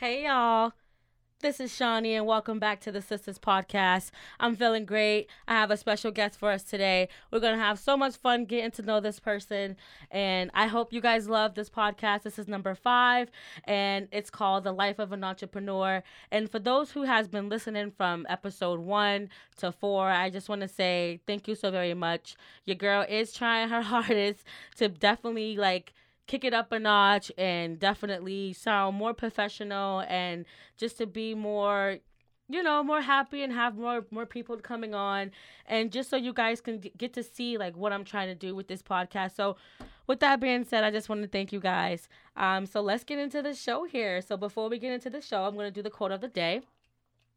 Hey y'all. This is Shawnee and welcome back to the Sista's Podcast. I'm feeling great. I have a special guest for us today. We're going to have so much fun getting to know this person and I hope you guys love this podcast. This is number 5 and it's called The Life of an Entrepreneur. And for those who has been listening from episode 1 to 4, I just want to say thank you so very much. Your girl is trying her hardest to definitely like kick it up a notch and definitely sound more professional and just to be more you know more happy and have more more people coming on. And just so you guys can get to see like what i'm trying to do with this podcast. So with that being said i just want to thank you guys. Um so let's get into the show here. So before we get into the show i'm going to do the quote of the day.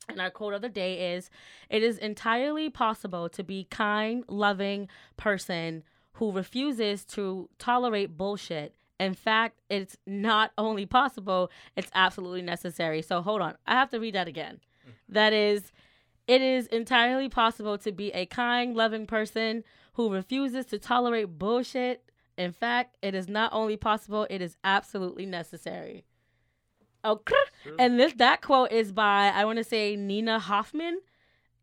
And our quote of the day is it is entirely possible to be kind loving person who refuses to tolerate bullshit in fact, it's not only possible, it's absolutely necessary. So hold on. I have to read that again. Mm. That is, it is entirely possible to be a kind, loving person who refuses to tolerate bullshit. In fact, it is not only possible, it is absolutely necessary. Oh, okay. And this that quote is by I want to say Nina Hoffman.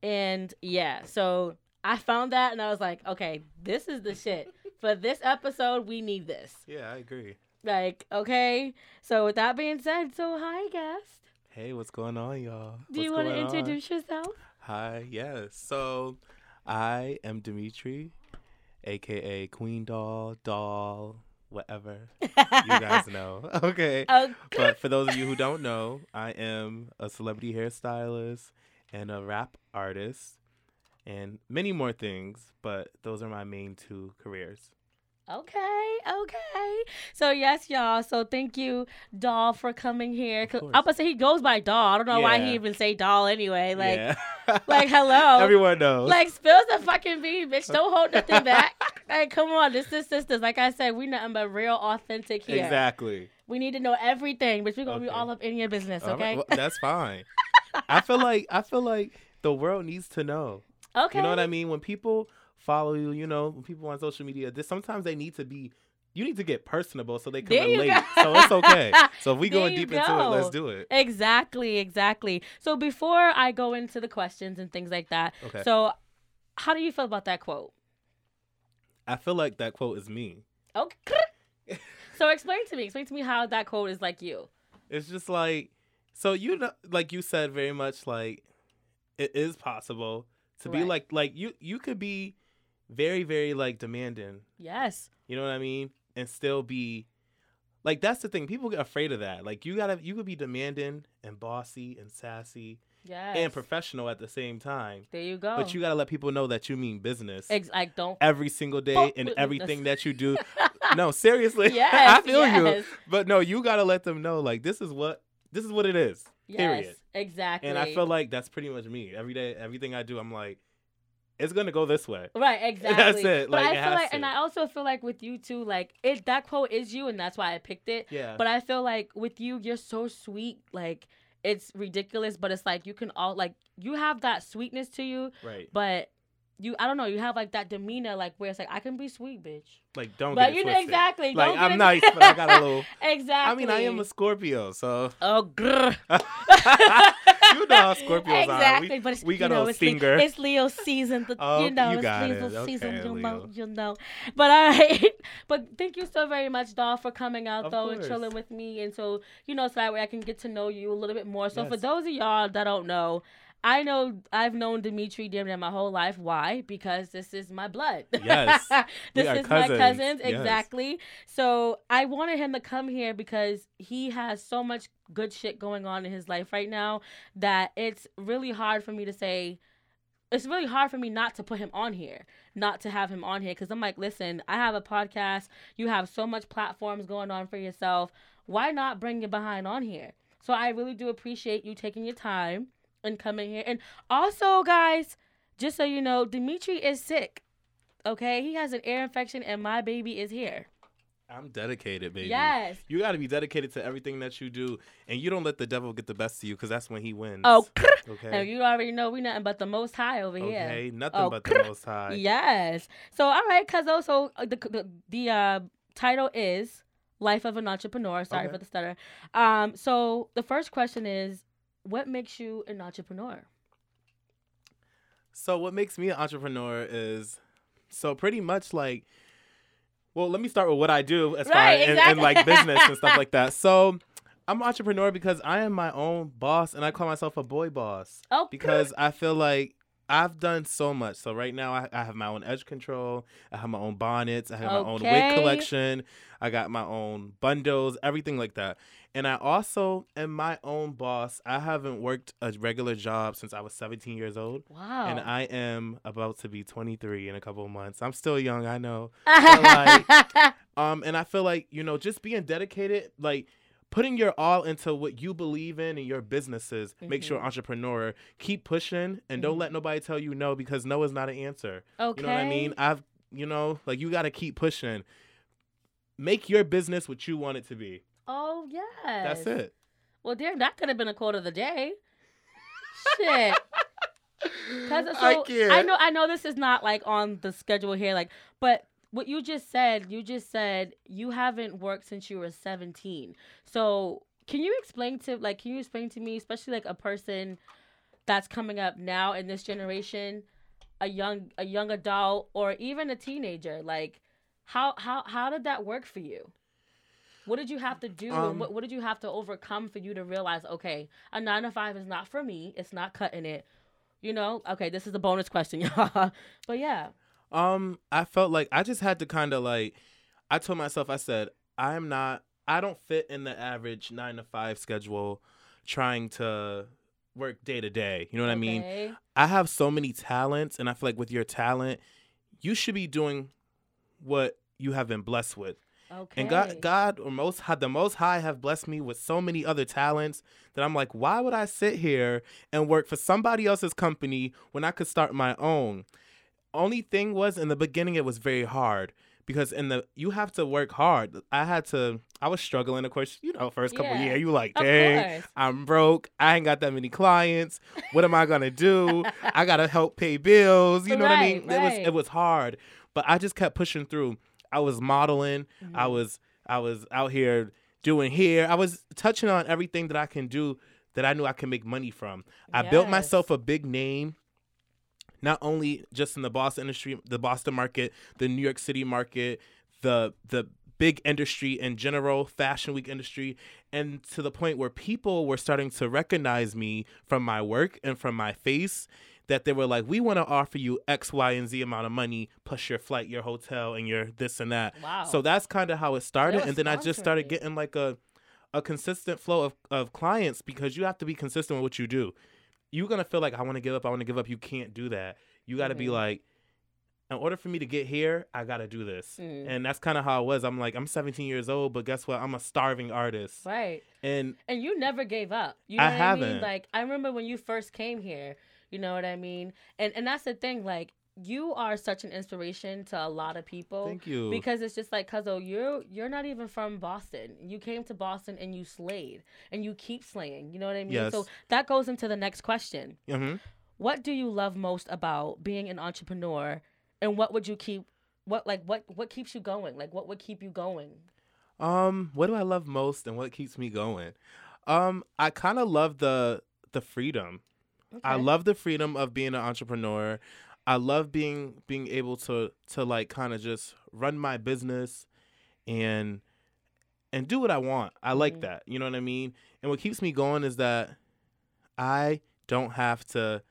And yeah, so I found that and I was like, okay, this is the shit for this episode, we need this. Yeah, I agree. Like, okay. So with that being said, so hi guest. Hey, what's going on, y'all? Do what's you want to introduce yourself? Hi, yes. So I am Dimitri, aka Queen Doll, Doll, whatever. you guys know. Okay. okay. But for those of you who don't know, I am a celebrity hairstylist and a rap artist and many more things, but those are my main two careers. Okay, okay. So yes, y'all. So thank you, Doll, for coming here. I'm gonna say he goes by Doll. I don't know yeah. why he even say Doll anyway. Like, yeah. like hello. Everyone knows. Like spills the fucking beans, bitch. Don't hold nothing back. like, come on, this is sisters. Like I said, we nothing but real, authentic here. Exactly. We need to know everything, but we're gonna okay. be all up in your business. Okay, right. well, that's fine. I feel like I feel like the world needs to know. Okay. You know what I mean? When people follow you, you know, when people on social media, this sometimes they need to be you need to get personable so they can there relate. So it's okay. So if we going deep go. into it, let's do it. Exactly, exactly. So before I go into the questions and things like that, okay. so how do you feel about that quote? I feel like that quote is me. Okay. so explain to me, explain to me how that quote is like you. It's just like so you know like you said very much like it is possible to right. be like like you you could be very very like demanding. Yes. You know what I mean? And still be like that's the thing. People get afraid of that. Like you gotta you could be demanding and bossy and sassy. Yes. And professional at the same time. There you go. But you gotta let people know that you mean business. Ex- like don't every single day and everything that you do. no, seriously. Yes, I feel yes. you. But no, you gotta let them know like this is what this is what it is. Yes, period. Exactly. And I feel like that's pretty much me. Every day, everything I do, I'm like, it's gonna go this way. Right, exactly. That's it. But like, I feel like, to. and I also feel like with you too, like it that quote is you, and that's why I picked it. Yeah. But I feel like with you, you're so sweet. Like it's ridiculous, but it's like you can all like you have that sweetness to you. Right. But you I don't know, you have like that demeanor like where it's like I can be sweet, bitch. Like don't but you know exactly. Like I'm nice, but I got a little Exactly. I mean I am a Scorpio, so Oh grr. you know how Scorpios exactly, are. We, but it's, we got you know, a stinger. it's Leo season. The, oh, you know, you it's Leo it. season. Okay, you Leo. know, you know. But all right. but thank you so very much, Doll, for coming out of though course. and chilling with me, and so you know, so that way I can get to know you a little bit more. So yes. for those of y'all that don't know, I know I've known Dimitri damn near my whole life. Why? Because this is my blood. Yes. this is cousins. my cousins. Yes. Exactly. So I wanted him to come here because he has so much good shit going on in his life right now that it's really hard for me to say it's really hard for me not to put him on here, not to have him on here. Cause I'm like, listen, I have a podcast. You have so much platforms going on for yourself. Why not bring your behind on here? So I really do appreciate you taking your time and coming here. And also, guys, just so you know, Dimitri is sick. Okay, he has an ear infection, and my baby is here. I'm dedicated, baby. Yes. You got to be dedicated to everything that you do, and you don't let the devil get the best of you, because that's when he wins. Oh, okay. Now you already know we nothing but the Most High over okay, here. Okay, nothing oh, but the Most High. Yes. So all right, cause also uh, the the, the uh, title is Life of an entrepreneur. Sorry okay. for the stutter. Um, so the first question is, what makes you an entrepreneur? So what makes me an entrepreneur is so pretty much like well, let me start with what I do as right, far as exactly. like business and stuff like that. So I'm an entrepreneur because I am my own boss and I call myself a boy boss. Oh, because I feel like I've done so much. So right now I, I, have my own edge control. I have my own bonnets. I have okay. my own wig collection. I got my own bundles, everything like that. And I also am my own boss. I haven't worked a regular job since I was 17 years old. Wow. And I am about to be 23 in a couple of months. I'm still young, I know. like, um, and I feel like, you know, just being dedicated, like putting your all into what you believe in and your businesses mm-hmm. makes you an entrepreneur. Keep pushing and don't mm-hmm. let nobody tell you no because no is not an answer. Okay. You know what I mean? I've you know, like you gotta keep pushing. Make your business what you want it to be. Oh yes. That's it. Well, dear, that could have been a quote of the day. Shit. Cause so I. I know I know this is not like on the schedule here, like, but what you just said, you just said you haven't worked since you were 17. So can you explain to like can you explain to me, especially like a person that's coming up now in this generation, a young a young adult or even a teenager, like how how how did that work for you? What did you have to do? Um, what, what did you have to overcome for you to realize, okay, a nine to five is not for me. It's not cutting it. You know, okay, this is a bonus question, y'all. but yeah. Um, I felt like I just had to kind of like, I told myself, I said, I'm not, I don't fit in the average nine to five schedule trying to work day to day. You know what okay. I mean? I have so many talents, and I feel like with your talent, you should be doing what you have been blessed with. Okay. And God, God, or most had the Most High, have blessed me with so many other talents that I'm like, why would I sit here and work for somebody else's company when I could start my own? Only thing was in the beginning it was very hard because in the you have to work hard. I had to I was struggling of course, you know, first couple yeah, years you like, dang, I'm broke. I ain't got that many clients. What am I gonna do? I gotta help pay bills. You know right, what I mean? Right. It was it was hard. But I just kept pushing through. I was modeling. Mm-hmm. I was I was out here doing here. I was touching on everything that I can do that I knew I can make money from. I yes. built myself a big name not only just in the Boston industry, the Boston market, the New York City market, the the big industry in general, fashion week industry, and to the point where people were starting to recognize me from my work and from my face that they were like, we want to offer you X, Y, and Z amount of money plus your flight, your hotel, and your this and that. Wow. So that's kind of how it started. And then I just started getting like a a consistent flow of, of clients because you have to be consistent with what you do you're gonna feel like I want to give up. I want to give up. You can't do that. You got to mm-hmm. be like, in order for me to get here, I got to do this. Mm. And that's kind of how it was. I'm like, I'm 17 years old, but guess what? I'm a starving artist. Right. And and you never gave up. You know I what haven't. I mean? Like I remember when you first came here. You know what I mean? And and that's the thing. Like you are such an inspiration to a lot of people. Thank you. Because it's just like, Cuzzo, you're you're not even from Boston. You came to Boston and you slayed, and you keep slaying. You know what I mean? Yes. So that goes into the next question. Mm-hmm. What do you love most about being an entrepreneur, and what would you keep? What like what what keeps you going? Like what would keep you going? Um, what do I love most, and what keeps me going? Um, I kind of love the the freedom. Okay. I love the freedom of being an entrepreneur. I love being being able to to like kind of just run my business and and do what I want. I like mm-hmm. that. You know what I mean? And what keeps me going is that I don't have to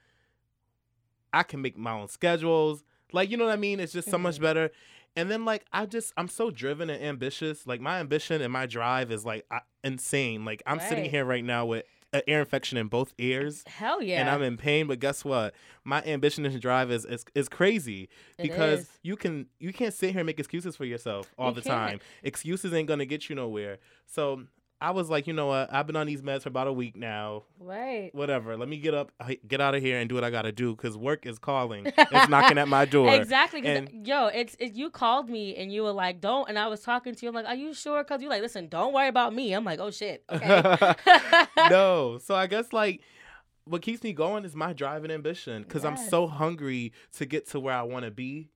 I can make my own schedules. Like, you know what I mean? It's just so much mm-hmm. better. And then like I just I'm so driven and ambitious. Like my ambition and my drive is like I, insane. Like I'm right. sitting here right now with an ear infection in both ears. Hell yeah. And I'm in pain, but guess what? My ambition and drive is is, is crazy because is. you can you can't sit here and make excuses for yourself all you the can't. time. Excuses ain't gonna get you nowhere. So I was like, you know what? I've been on these meds for about a week now. Right. Whatever. Let me get up, get out of here, and do what I gotta do because work is calling. it's knocking at my door. Exactly. And, yo, it's it, you called me and you were like, "Don't," and I was talking to you. I'm like, "Are you sure?" Because you're like, listen, don't worry about me. I'm like, oh shit. Okay. no. So I guess like what keeps me going is my drive and ambition because yes. I'm so hungry to get to where I want to be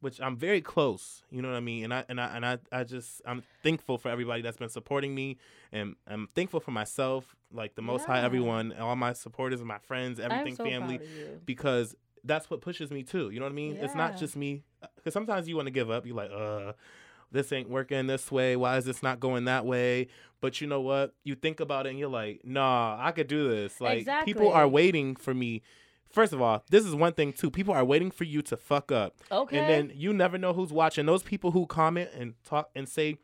which I'm very close. You know what I mean? And I and I and I, I just I'm thankful for everybody that's been supporting me, and I'm thankful for myself, like the Most yeah. High, everyone, all my supporters, and my friends, everything, so family, because that's what pushes me too. You know what I mean? Yeah. It's not just me, because sometimes you want to give up. You're like, uh. This ain't working this way. Why is this not going that way? But you know what? You think about it and you're like, nah, I could do this. Like, exactly. people are waiting for me First of all, this is one thing too. People are waiting for you to fuck up. Okay. And then you never know who's watching. Those people who comment and talk and say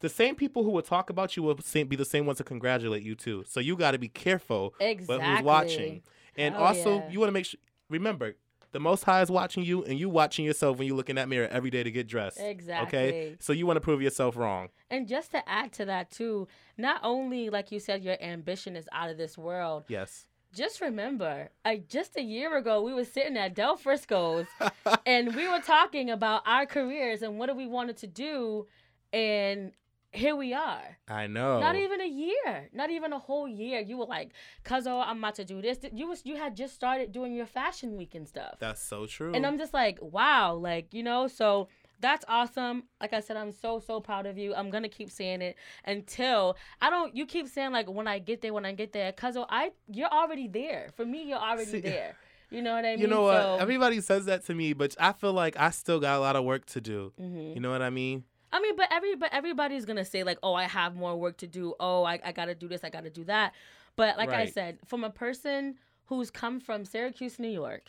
the same people who will talk about you will be the same ones to congratulate you too. So you got to be careful exactly. who's watching. And Hell also, yeah. you want to make sure. Remember, the Most High is watching you, and you watching yourself when you look in that mirror every day to get dressed. Exactly. Okay. So you want to prove yourself wrong. And just to add to that too, not only like you said, your ambition is out of this world. Yes just remember, I just a year ago we were sitting at Del Frisco's and we were talking about our careers and what we wanted to do, and here we are. I know. Not even a year. Not even a whole year. You were like, "Cuzzo, I'm about to do this." You was you had just started doing your fashion week and stuff. That's so true. And I'm just like, wow, like you know. So that's awesome. Like I said, I'm so so proud of you. I'm gonna keep saying it until I don't. You keep saying like when I get there, when I get there, cause I you're already there. For me, you're already See, there. You know what I mean? You know what? So, Everybody says that to me, but I feel like I still got a lot of work to do. Mm-hmm. You know what I mean? I mean, but every but everybody's gonna say like, oh, I have more work to do. Oh, I, I gotta do this. I gotta do that. But like right. I said, from a person who's come from Syracuse, New York,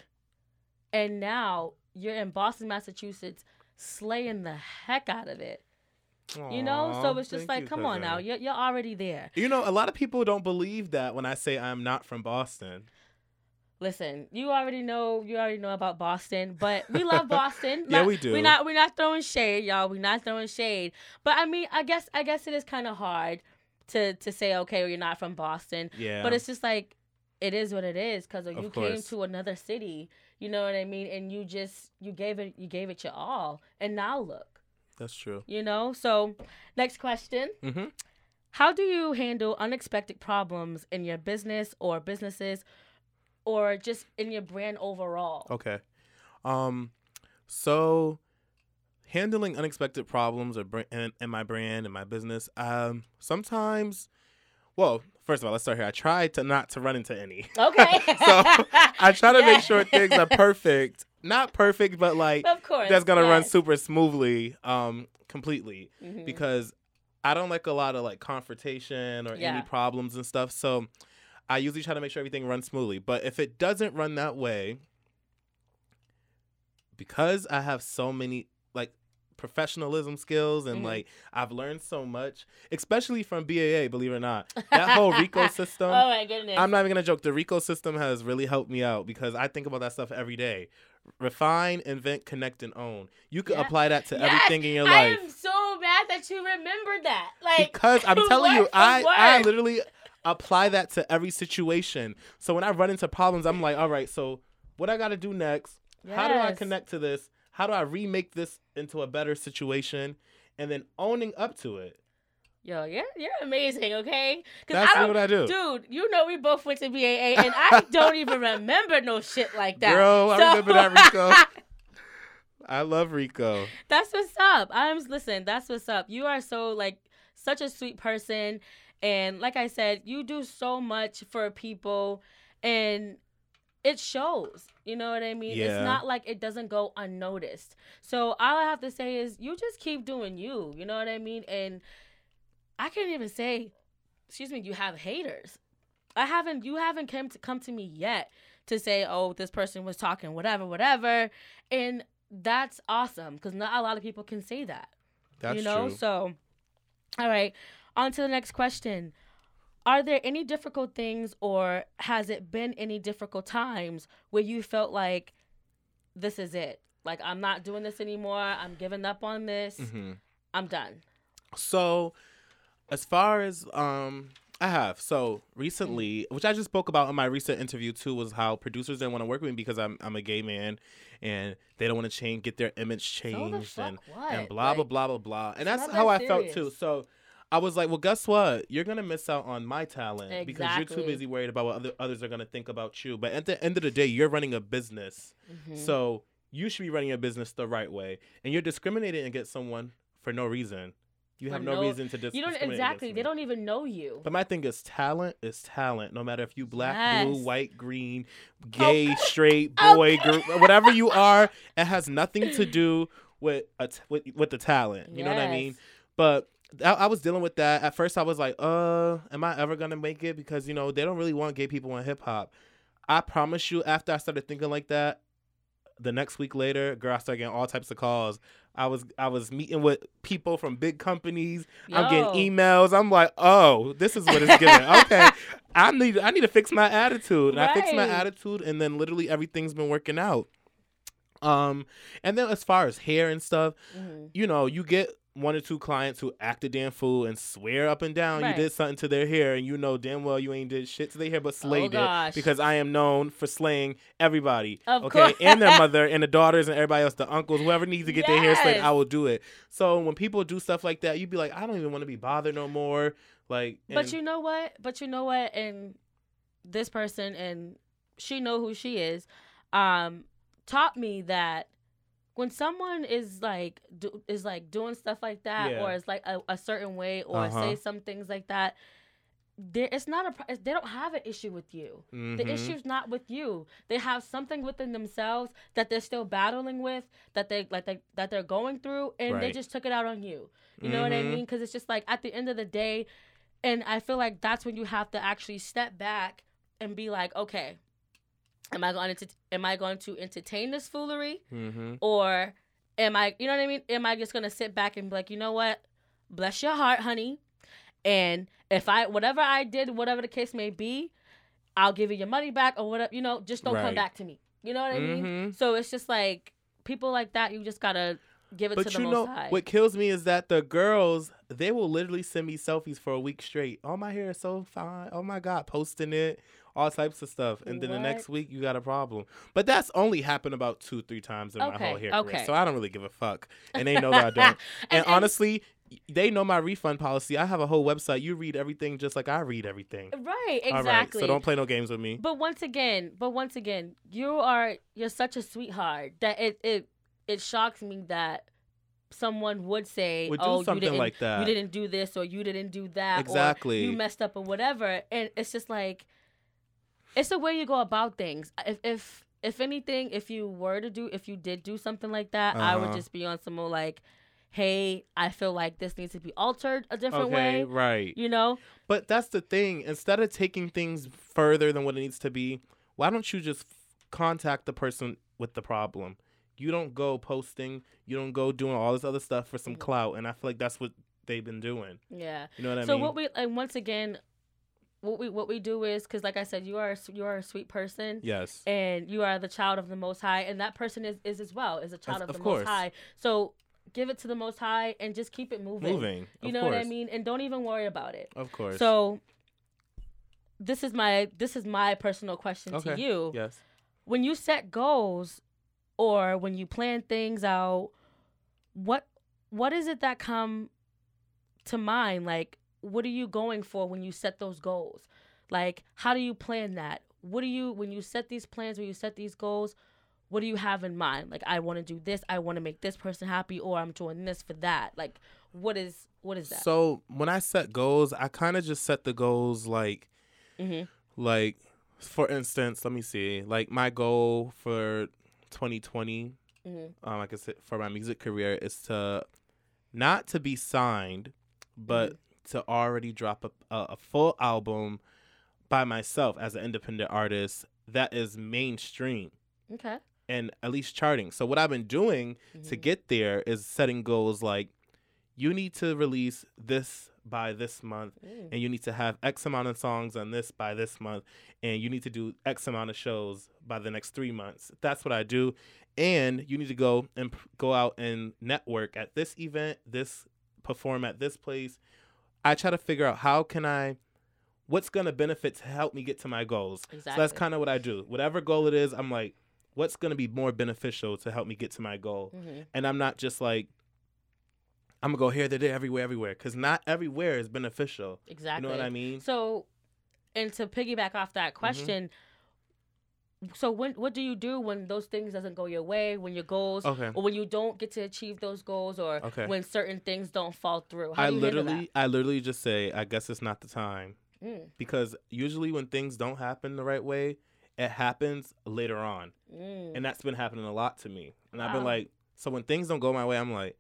and now you're in Boston, Massachusetts, slaying the heck out of it. Aww, you know, so it's just like, you, come on now, you're you're already there. You know, a lot of people don't believe that when I say I'm not from Boston. Listen, you already know you already know about Boston, but we love Boston. yeah, not, we do. We're not we're not throwing shade, y'all. We're not throwing shade. But I mean, I guess I guess it is kind of hard to to say okay, well, you're not from Boston. Yeah. But it's just like it is what it is because you came to another city you know what I mean? And you just you gave it you gave it your all, and now look. That's true. You know. So, next question. Mm-hmm. How do you handle unexpected problems in your business or businesses, or just in your brand overall? Okay. Um. So handling unexpected problems or in, in, my brand and my business um sometimes well first of all, let's start here. I try to not to run into any. Okay. so I try to yeah. make sure things are perfect. Not perfect, but like of course that's gonna yes. run super smoothly, um, completely. Mm-hmm. Because I don't like a lot of like confrontation or yeah. any problems and stuff. So I usually try to make sure everything runs smoothly. But if it doesn't run that way, because I have so many professionalism skills and mm-hmm. like I've learned so much, especially from BAA, believe it or not. That whole RICO system. oh my goodness. I'm not even gonna joke. The RICO system has really helped me out because I think about that stuff every day. Refine, invent, connect, and own. You can yeah. apply that to yes. everything in your life. I am so mad that you remembered that. Like because I'm telling you, I I literally apply that to every situation. So when I run into problems, I'm like, all right, so what I got to do next? Yes. How do I connect to this? How do I remake this into a better situation? And then owning up to it. Yo, you're you're amazing, okay? That's I what I do, dude. You know we both went to BAA, and I don't even remember no shit like that. Bro, so... I remember that Rico. I love Rico. That's what's up. I'm listen. That's what's up. You are so like such a sweet person, and like I said, you do so much for people, and it shows. You know what I mean? Yeah. It's not like it doesn't go unnoticed. So all I have to say is you just keep doing you. You know what I mean? And I can't even say, excuse me, you have haters. I haven't you haven't come to come to me yet to say, oh, this person was talking whatever, whatever. And that's awesome because not a lot of people can say that. That's you know? True. So all right. On to the next question. Are there any difficult things, or has it been any difficult times where you felt like this is it? Like, I'm not doing this anymore. I'm giving up on this. Mm-hmm. I'm done. So, as far as um, I have. So recently, which I just spoke about in my recent interview too, was how producers didn't want to work with me because I'm I'm a gay man and they don't want to change get their image changed so and, and blah like, blah blah blah blah. And that's how I felt too. So I was like, well, guess what? You're gonna miss out on my talent exactly. because you're too busy worried about what other, others are gonna think about you. But at the end of the day, you're running a business, mm-hmm. so you should be running a business the right way, and you're discriminating against someone for no reason. You have no, no, reason to dis- You don't exactly. They don't even know you. But my thing is, talent is talent. No matter if you black, yes. blue, white, green, gay, okay. straight, boy, okay. girl, whatever you are, it has nothing to do with a t- with, with the talent. You yes. know what I mean? But I, I, was dealing with that. At first, I was like, "Uh, am I ever gonna make it?" Because you know they don't really want gay people in hip hop. I promise you, after I started thinking like that, the next week later, girl, I started getting all types of calls. I was I was meeting with people from big companies. Yo. I'm getting emails. I'm like, oh, this is what it's giving. okay, I need I need to fix my attitude. And right. I fixed my attitude, and then literally everything's been working out. Um, and then as far as hair and stuff, mm-hmm. you know, you get one or two clients who act a damn fool and swear up and down right. you did something to their hair and you know damn well you ain't did shit to their hair but slayed oh, it because I am known for slaying everybody. Of okay. Course. and their mother and the daughters and everybody else, the uncles, whoever needs to get yes. their hair slayed, I will do it. So when people do stuff like that, you'd be like, I don't even want to be bothered no more. Like But you know what? But you know what? And this person and she know who she is, um, taught me that when someone is like do, is like doing stuff like that yeah. or is like a, a, certain way or uh-huh. say some things like that there it's not a they don't have an issue with you mm-hmm. the issue's not with you they have something within themselves that they're still battling with that they like they, that they're going through and right. they just took it out on you you mm-hmm. know what i mm-hmm. mean because it's just like at the end of the day and i feel like that's when you have to actually step back and be like okay am I going to am I going to entertain this foolery, mm-hmm. or am I you know what I mean? Am I just gonna sit back and be like, you know what, bless your heart, honey, and if I whatever I did, whatever the case may be, I'll give you your money back or whatever. You know, just don't right. come back to me. You know what I mean? Mm-hmm. So it's just like people like that. You just gotta give it but to the you know, high. What kills me is that the girls they will literally send me selfies for a week straight. Oh my hair is so fine. Oh my god, posting it all types of stuff, and then what? the next week you got a problem. But that's only happened about two, three times in okay, my whole hair okay. career, so I don't really give a fuck, and they know that I don't. and, and, honestly, they know my refund policy. I have a whole website. You read everything just like I read everything. Right, exactly. Right, so don't play no games with me. But once again, but once again, you are you're such a sweetheart that it it it shocks me that someone would say, would "Oh, you didn't like that. You didn't do this or you didn't do that. Exactly. you messed up or whatever." And it's just like it's the way you go about things. If if if anything, if you were to do, if you did do something like that, uh-huh. I would uh-huh. just be on some more like, hey, I feel like this needs to be altered a different okay, way. Right. You know? But that's the thing. Instead of taking things further than what it needs to be, why don't you just contact the person with the problem? You don't go posting, you don't go doing all this other stuff for some mm-hmm. clout. And I feel like that's what they've been doing. Yeah. You know what I so mean? So what we and once again, what we what we do is because like I said, you are you are a sweet person. Yes. And you are the child of the Most High, and that person is is as well is a child of, of the course. Most High. So give it to the Most High and just keep it moving. Moving. You know course. what I mean? And don't even worry about it. Of course. So this is my this is my personal question okay. to you. Yes. When you set goals or when you plan things out, what what is it that come to mind like what are you going for when you set those goals? Like, how do you plan that? What do you, when you set these plans, when you set these goals, what do you have in mind? Like, I want to do this, I want to make this person happy, or I'm doing this for that. Like, what is, what is that? So, when I set goals, I kind of just set the goals like, mm-hmm. like, for instance, let me see, like, my goal for 2020, mm-hmm. um, like I said, for my music career is to not to be signed, but mm-hmm to already drop a, a, a full album by myself as an independent artist that is mainstream. Okay. And at least charting. So what I've been doing mm-hmm. to get there is setting goals like you need to release this by this month mm. and you need to have x amount of songs on this by this month and you need to do x amount of shows by the next 3 months. That's what I do and you need to go and go out and network at this event, this perform at this place I try to figure out how can I what's going to benefit to help me get to my goals. Exactly. So that's kind of what I do. Whatever goal it is, I'm like what's going to be more beneficial to help me get to my goal. Mm-hmm. And I'm not just like I'm gonna go here, there, there, everywhere, everywhere, because not everywhere is beneficial. Exactly. You know what I mean? So, and to piggyback off that mm-hmm. So when what do you do when those things doesn't go your way when your goals Okay. or when you don't get to achieve those goals or Okay. when certain things don't fall through how I do you handle literally, I literally just say, I guess it's not the time? Mm, because usually when things don't happen the right way, it happens later on, mm. and that's been happening a lot to me. And I've been like, so when things don't go my way, I'm like,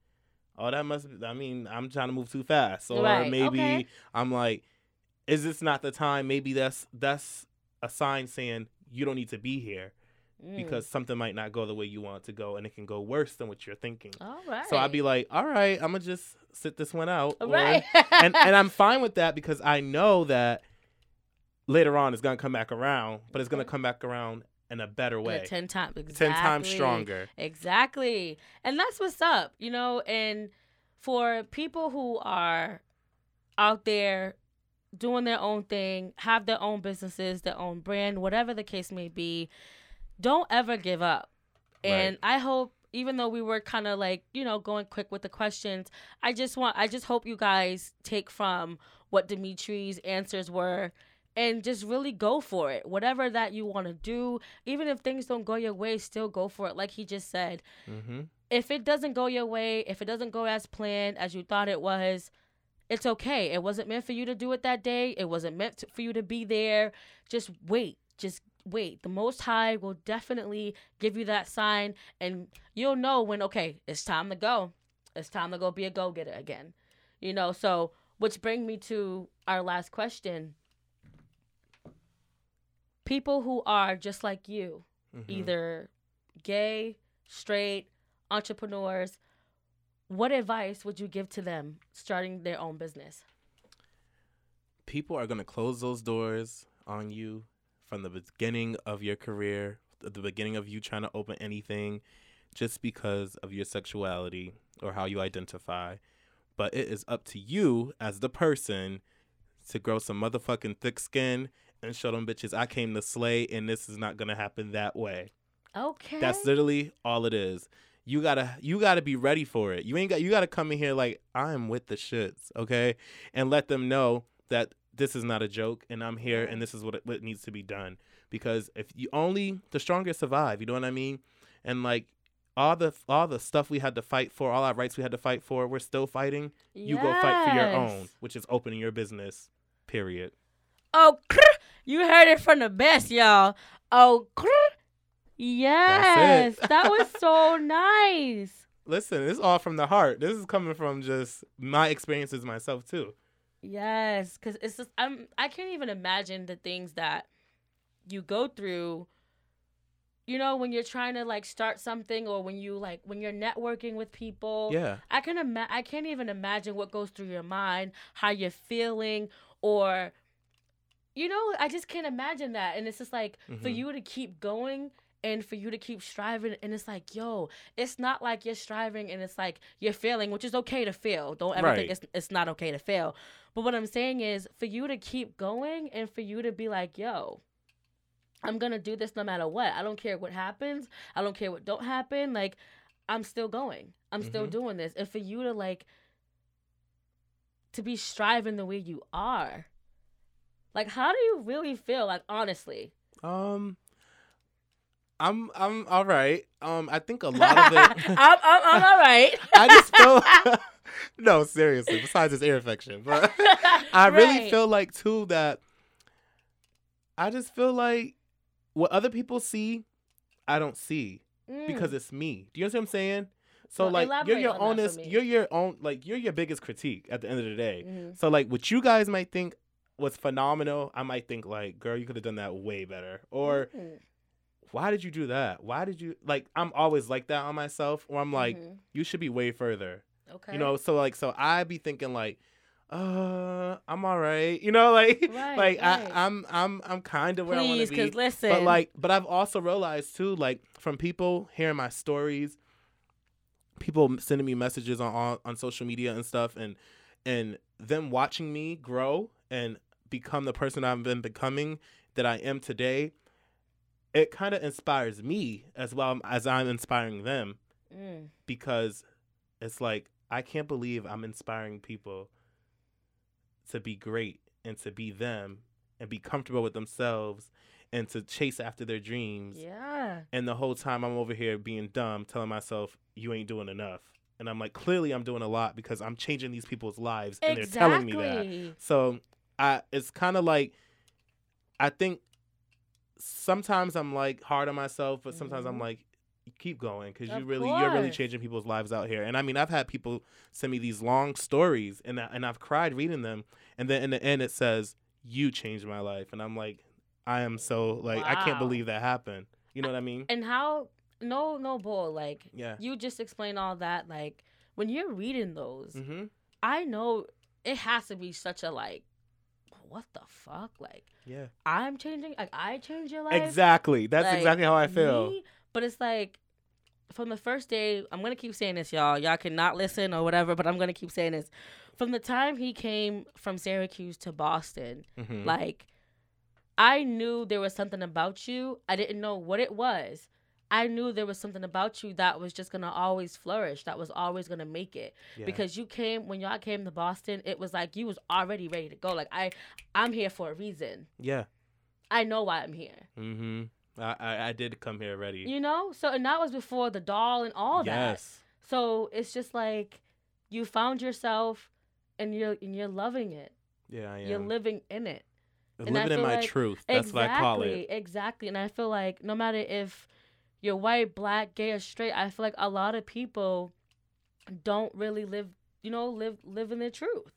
oh, that must. Be, I mean, I'm trying to move too fast, or Right, maybe okay. I'm like, is this not the time? Maybe that's that's a sign saying you don't need to be here Mm. because something might not go the way you want it to go, and it can go worse than what you're thinking. all right So I'd be like, all right, I'm gonna just sit this one out, or- right and and I'm fine with that because I know that later on it's gonna come back around, but it's gonna come back around in a better way, 10 times exactly. ten times stronger. Exactly. And that's what's up, you know, and for people who are out there doing their own thing, have their own businesses, their own brand, whatever the case may be, don't ever give up. And I hope even though we were kind of like, you know, going quick with the questions, I just want I just hope you guys take from what Dimitri's answers were and just really go for it. Whatever that you want to do, even if things don't go your way, still go for it like he just said hmm if it doesn't go your way, if it doesn't go as planned as you thought it was, it's okay. It wasn't meant for you to do it that day. It wasn't meant to, for you to be there. Just wait. Just wait. The Most High will definitely give you that sign, and you'll know when, okay, it's time to go. It's time to go be a go getter again. You know, so which bring me to our last question. People who are just like you, hmm either gay, straight, entrepreneurs, what advice would you give to them starting their own business? people are gonna close those doors on you from the beginning of your career, the beginning of you trying to open anything, just because of your sexuality or how you identify. But it is up to you as the person to grow some motherfucking thick skin and show them bitches I came to slay and this is not gonna happen that way. Okay. That's literally all it is. You gotta you gotta be ready for it. You ain't got you gotta come in here like I'm with the shits, okay? And let them know that this is not a joke and I'm here and this is what, it, what needs to be done. Because if you only the strongest survive, you know what I mean? And like all the all the stuff we had to fight for, all our rights we had to fight for, we're still fighting. You go fight for your own, which is opening your business. Period. Oh, you heard it from the best, y'all. Oh, yes. that was so nice. Listen, this is all from the heart. This is coming from just my experiences myself too. Yes, because it's just I'm I can't even imagine the things that you go through. You know, when you're trying to like start something, or when you like when you're networking with people. Yeah. I can ima- I can't even imagine what goes through your mind, how you're feeling, or you know, I just can't imagine that. And it's just like for Mhm. you to keep going and for you to keep striving and it's like, yo, it's not like you're striving and it's like you're failing, which is okay to fail. Don't ever think it's it's not okay to fail. But what I'm saying is for you to keep going and for you to be like, yo, I'm gonna do this no matter what. I don't care what happens. I don't care what don't happen. Like, I'm still going. I'm still Mhm. doing this. And for you to like to be striving the way you are. Like, how do you really feel? Like, honestly. Um, I'm I'm all right. Um, I think a lot of I'm, it. I'm, I'm all right. I just feel. no, seriously. Besides this ear infection, but I really Right. feel like too that. I just feel like what other people see, I don't see Mm. because it's me. Do you understand what I'm saying? So Well, like you're your on honest, you're your own like you're your biggest critique at the end of the day. Mhm. So like what you guys might think was phenomenal, I might think like, girl, you could have done that way better. Or Mm. Why did you do that? Why did you like I'm always like that on myself or I'm like, Mhm. you should be way further. okay. You know, so like so I be thinking like, uh, I'm all right. You know, like Right, like right. I, I'm I'm I'm kind of where I want to be. because listen. But like, but I've also realized too, like from people hearing my stories, people sending me messages on on, on social media and stuff, and and them watching me grow and become the person I've been becoming that I am today. It kind of inspires me as well as I'm inspiring them Mm. because it's like I can't believe I'm inspiring people to be great and to be them and be comfortable with themselves and to chase after their dreams. Yeah. And the whole time I'm over here being dumb, telling myself, you ain't doing enough. And I'm like, clearly I'm doing a lot because I'm changing these people's lives and exactly. they're telling me that. So I it's kind of like I think sometimes I'm like hard on myself, but sometimes mm-hmm. I'm like keep going because you really course. you're really changing people's lives out here. And I mean, I've had people send me these long stories, and I, and I've cried reading them, and then in the end it says you changed my life, and I'm like, I am so like wow. I can't believe that happened. You know what I mean? And how no no bull like yeah you just explained all that like when you're reading those mm-hmm. I know it has to be such a like what the fuck like yeah I'm changing like I changed your life exactly that's like, exactly how I feel me? but it's like from the first day I'm gonna keep saying this y'all y'all cannot listen or whatever but I'm gonna keep saying this from the time he came from Syracuse to Boston mm-hmm. like I knew there was something about you. I didn't know what it was. I knew there was something about you that was just gonna always flourish, that was always gonna make it. Yeah. Because you came when y'all came to Boston, it was like you was already ready to go. Like I, I'm here for a reason. Yeah. I know why I'm here. Mm-hmm. I, I, I did come here ready. You know, so and that was before the doll and all yes. that. Yes. So it's just like you found yourself, and you're and you're loving it. Yeah, I am. You're living in it. Living in my like, truth. That's exactly, what I call it. Exactly. And I feel like no matter if you're white, black, gay, or straight, I feel like a lot of people don't really live, you know, live live in their truth.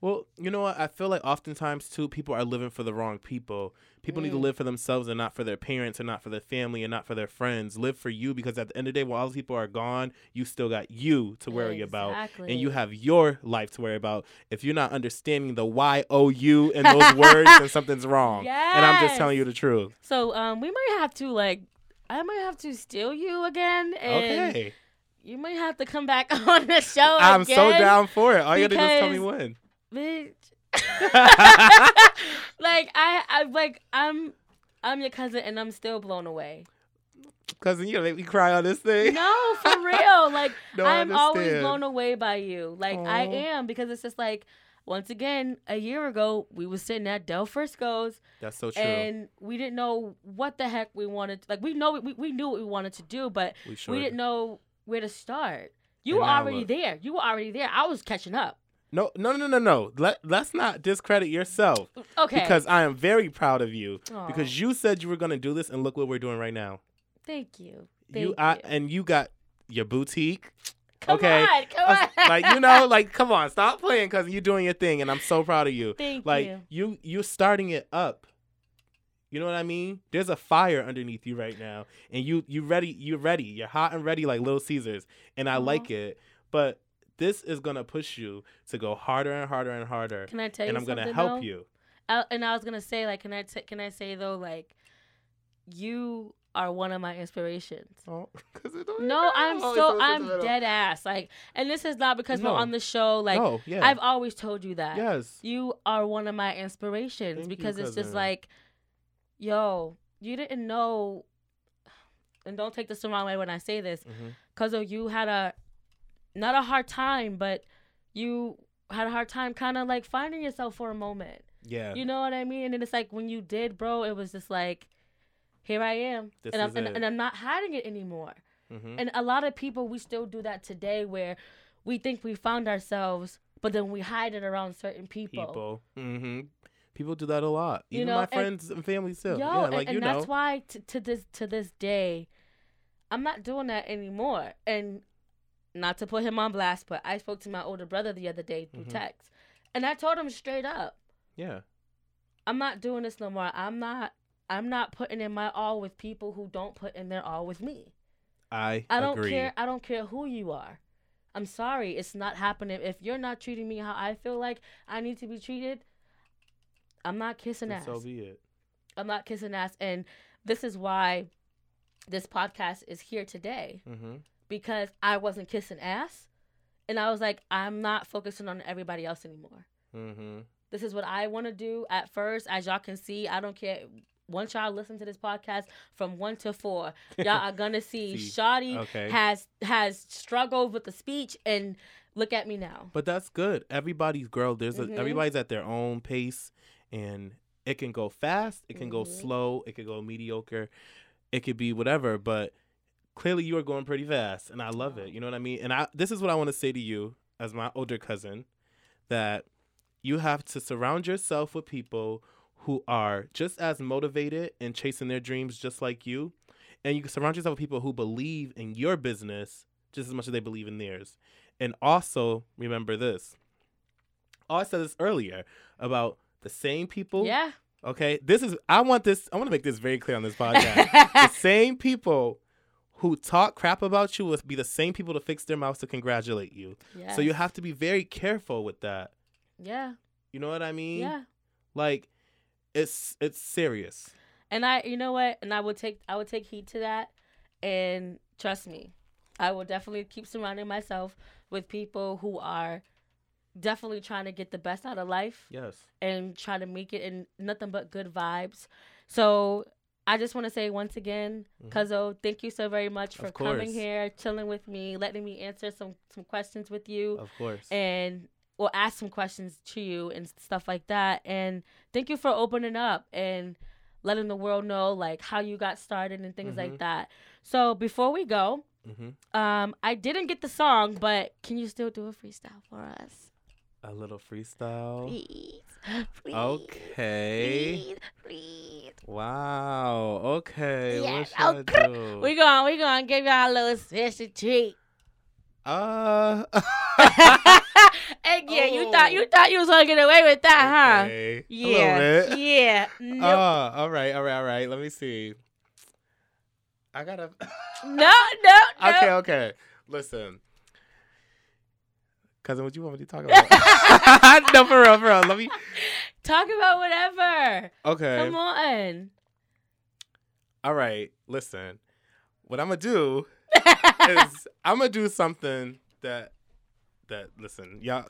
Well, you know what? I feel like oftentimes too, people are living for the wrong people. People mm. need to mm. live for themselves and not for their parents and not for their family and not for their friends. Live for you because at the end of the day, while all these people are gone, you still got you to worry exactly. about, and you have your life to worry about. If you're not understanding the Y O U in those words, then something's wrong. Yes. And I'm just telling you the truth. So, um, we might have to like, I might have to steal you again. And okay. You might have to come back on the show. I'm so down for it. All you gotta do is tell me when bitch. like I, I like I'm I'm your cousin and I'm still blown away. Cousin, you gonna make me cry on this thing? No, for real. Like no, I'm always blown away by you. Like Aww. I am because it's just like once again, a year ago we was sitting at Del Frisco's. That's so true. And we didn't know what the heck we wanted. Like we know we, we knew what we wanted to do, but we, we didn't know where to start. You and were already there. You were already there. I was catching up. No, no, no, no, no. Let let's not discredit yourself. Okay. Because I am very proud of you Aww. because you said you were gonna do this, and look what we're doing right now. Thank you. Thank you, you. I, and you got your boutique. Come okay, on, come on. like you know, like come on, stop playing because you're doing your thing, and I'm so proud of you. Thank like, you. you you're starting it up. You know what I mean? There's a fire underneath you right now, and you you ready. You're ready. You're hot and ready like Little Caesars, and I mm-hmm. like it. But this is gonna push you to go harder and harder and harder. Can I tell you? And I'm gonna help though? you. I, and I was gonna say, like, can I t- can I say though, like, you are one of my inspirations. Oh, no, I'm oh, so I'm dead ass. Like, and this is not because no. we're on the show. Like, no, yeah. I've always told you that. Yes, you are one of my inspirations Thank because you, it's just like, yo, you didn't know. And don't take this the wrong way when I say this, because mm-hmm. you had a not a hard time, but you had a hard time kind of like finding yourself for a moment. Yeah. You know what I mean? And it's like when you did, bro, it was just like, here I am. This and, I'm, and, and, I'm not hiding it anymore. Mm-hmm. And a lot of people, we still do that today where we think we found ourselves, but then we hide it around certain people. People. Mm-hmm. People do that a lot. Even you know, my friends and, and family still. Yo, yeah, and, like, and that's know. why t- to this to this day, I'm not doing that anymore. And not to put him on blast, but I spoke to my older brother the other day through mm-hmm. text, and I told him straight up, yeah, I'm not doing this no more. I'm not. I'm not putting in my all with people who don't put in their all with me. I I don't agree. care. I don't care who you are. I'm sorry, it's not happening. If you're not treating me how I feel like I need to be treated, I'm not kissing ass. So be it. I'm not kissing ass, and this is why this podcast is here today. Mm-hmm because I wasn't kissing ass. And I was like, I'm not focusing on everybody else anymore. Mm-hmm. This is what I want to do at first. As y'all can see, I don't care. Once y'all listen to this podcast from one to four, y'all are gonna see, see. Shawty okay. has has struggled with the speech and look at me now. But that's good. Everybody's girl. There's a, mm-hmm. everybody's at their own pace, and It can go fast, it can mm-hmm. go slow, it can go mediocre, it could be whatever, but clearly you are going pretty fast and I love it. You know what I mean? And I this is what I want to say to you as my older cousin that you have to surround yourself with people who are just as motivated and chasing their dreams just like you. And you can surround yourself with people who believe in your business just as much as they believe in theirs. And also remember this. Oh, I said this earlier about the same people. Yeah. Okay. This is I want this I want to make this very clear on this podcast. the same people who talk crap about you will be the same people to fix their mouths to congratulate you. Yes. So you have to be very careful with that. Yeah. You know what I mean? Yeah. Like it's it's serious. And I you know what? And I would take I would take heed to that and trust me. I will definitely keep surrounding myself with people who are definitely trying to get the best out of life. Yes. And try to make it in nothing but good vibes. So I just want to say once again, mm-hmm. Cuzzo, thank you so very much for coming here, chilling with me, letting me answer some some questions with you. Of course. And or ask some questions to you and stuff like that. And thank you for opening up and letting the world know like how you got started and things mm-hmm. like that. So before we go, mm-hmm. um, I didn't get the song, but can you still do a freestyle for us? A little freestyle. Please. Please. Okay. Please. Please. Wow. Okay. Yes. What okay. I do? We going we gonna give y'all a little special treat. Uh and yeah, oh. you thought you thought you was gonna get away with that, okay. huh? Yeah. Yeah. Nope. Oh, all right, all right, all right. Let me see. I gotta No, no, no. Okay, okay. Listen. Cousin, what you want me to talk about? no, for real, for real. Let me talk about whatever. Okay. Come on. All right. Listen. What I'm gonna do is I'm gonna do something that that listen, y'all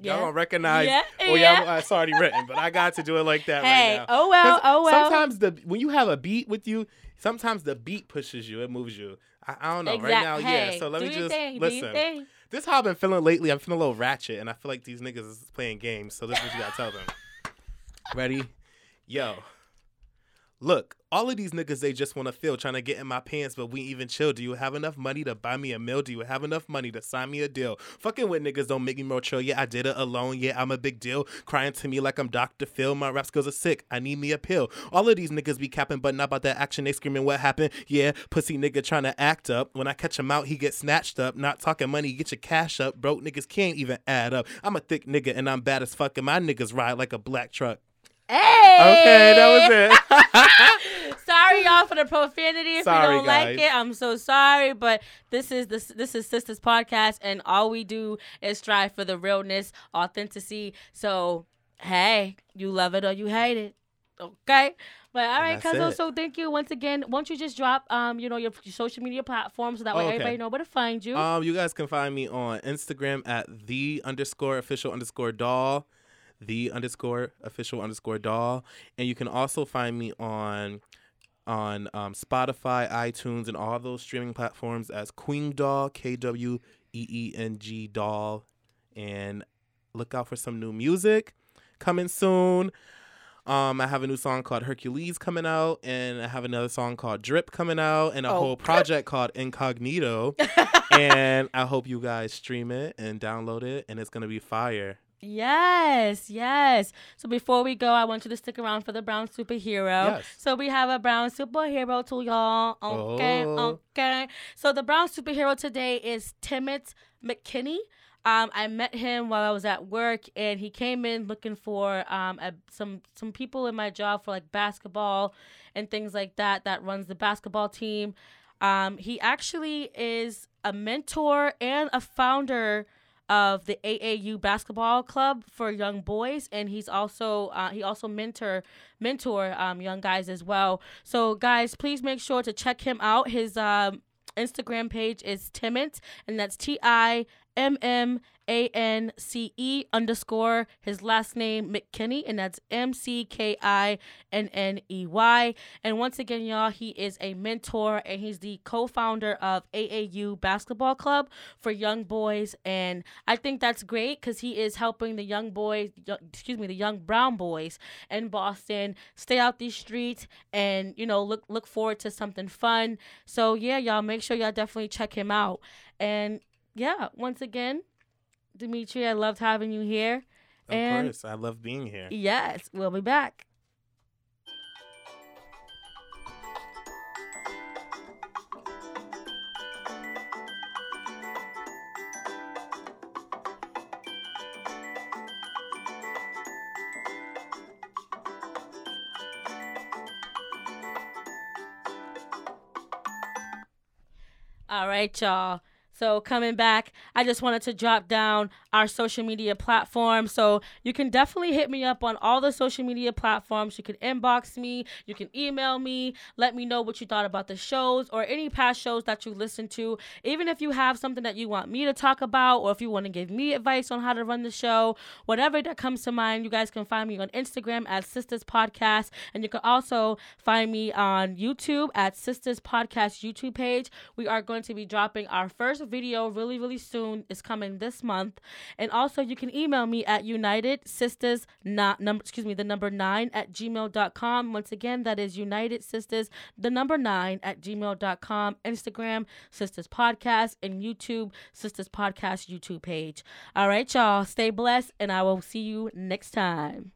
Y'all don't recognize yeah, oh, or yeah. y'all it's already written, but I got to do it like that hey, right now. Oh well, oh well. Sometimes the when you have a beat with you, sometimes the beat pushes you, it moves you. I, I don't know. Right now, hey, yeah. So let me just thing, listen. This is how I've been feeling lately. I'm feeling a little ratchet, and I feel like these niggas is playing games. So this is what you gotta tell them. Ready? Yo. Look, all of these niggas, they just want to feel trying to get in my pants, but we even chill. Do you have enough money to buy me a meal? Do you have enough money to sign me a deal? Fucking with niggas don't make me more chill. Yeah, I did it alone. Yeah, I'm a big deal. Crying to me like I'm Dr. Phil. My rap skills are sick. I need me a pill. All of these niggas be capping, but not about that action. They screaming what happened. Yeah, pussy nigga trying to act up. When I catch him out, he get snatched up. Not talking money, get your cash up. Broke niggas can't even add up. I'm a thick nigga and I'm bad as fuck, and my niggas ride like a black truck. Hey. Okay, that was it. sorry, y'all, for the profanity. If sorry, you don't guys. like it, I'm so sorry. But this is the this is Sista's Podcast, and all we do is strive for the realness, authenticity. So, hey, you love it or you hate it, okay? But all right, Cuzzo. So thank you once again. Won't you just drop um, you know, your, your social media platforms so that way oh, okay. everybody know where to find you. Um, you guys can find me on Instagram at the underscore official underscore doll the underscore official underscore doll. And you can also find me on on um, Spotify, iTunes, and all those streaming platforms as Queen Doll, K W E E N G Doll. And look out for some new music coming soon. Um, I have a new song called Hercules coming out, and I have another song called Drip coming out, and a oh. whole project called Incognito. and I hope you guys stream it and download it, and it's gonna be fire. Yes, yes. So before we go, I want you to stick around for the brown superhero. Yes. So we have a brown superhero to y'all. Okay, oh. okay. So the brown superhero today is Timothy McKinney. Um, I met him while I was at work, and he came in looking for um a, some some people in my job for like basketball and things like that. That runs the basketball team. Um, he actually is a mentor and a founder of the AAU basketball club for young boys, and he's also uh, he also mentor mentor um, young guys as well. So guys, please make sure to check him out. His um, Instagram page is Timmons, and that's T I M M A N C E underscore his last name McKinney, and that's M C K I N N E Y. And once again, y'all, he is a mentor and he's the co founder of AAU Basketball Club for young boys. And I think that's great because he is helping the young boys, excuse me, the young brown boys in Boston stay out these streets and, you know, look, look forward to something fun. So, yeah, y'all, make sure y'all definitely check him out. And yeah, once again, Dimitri, I loved having you here. Of and course, I love being here. Yes, we'll be back. All right, y'all. So, coming back, I just wanted to drop down our social media platforms. So, you can definitely hit me up on all the social media platforms. You can inbox me, you can email me, let me know what you thought about the shows or any past shows that you listened to. Even if you have something that you want me to talk about, or if you want to give me advice on how to run the show, whatever that comes to mind, you guys can find me on Instagram at Sista's Podcast. And you can also find me on YouTube at Sista's Podcast YouTube page. We are going to be dropping our first video really, really soon. It's coming this month. And also you can email me at United Sistas not number excuse me, the number nine at gmail.com. Once again, that is United Sistas, the number nine at gmail.com, Instagram, Sista's Podcast, and YouTube, Sista's Podcast YouTube page. All right, y'all. Stay blessed, and I will see you next time.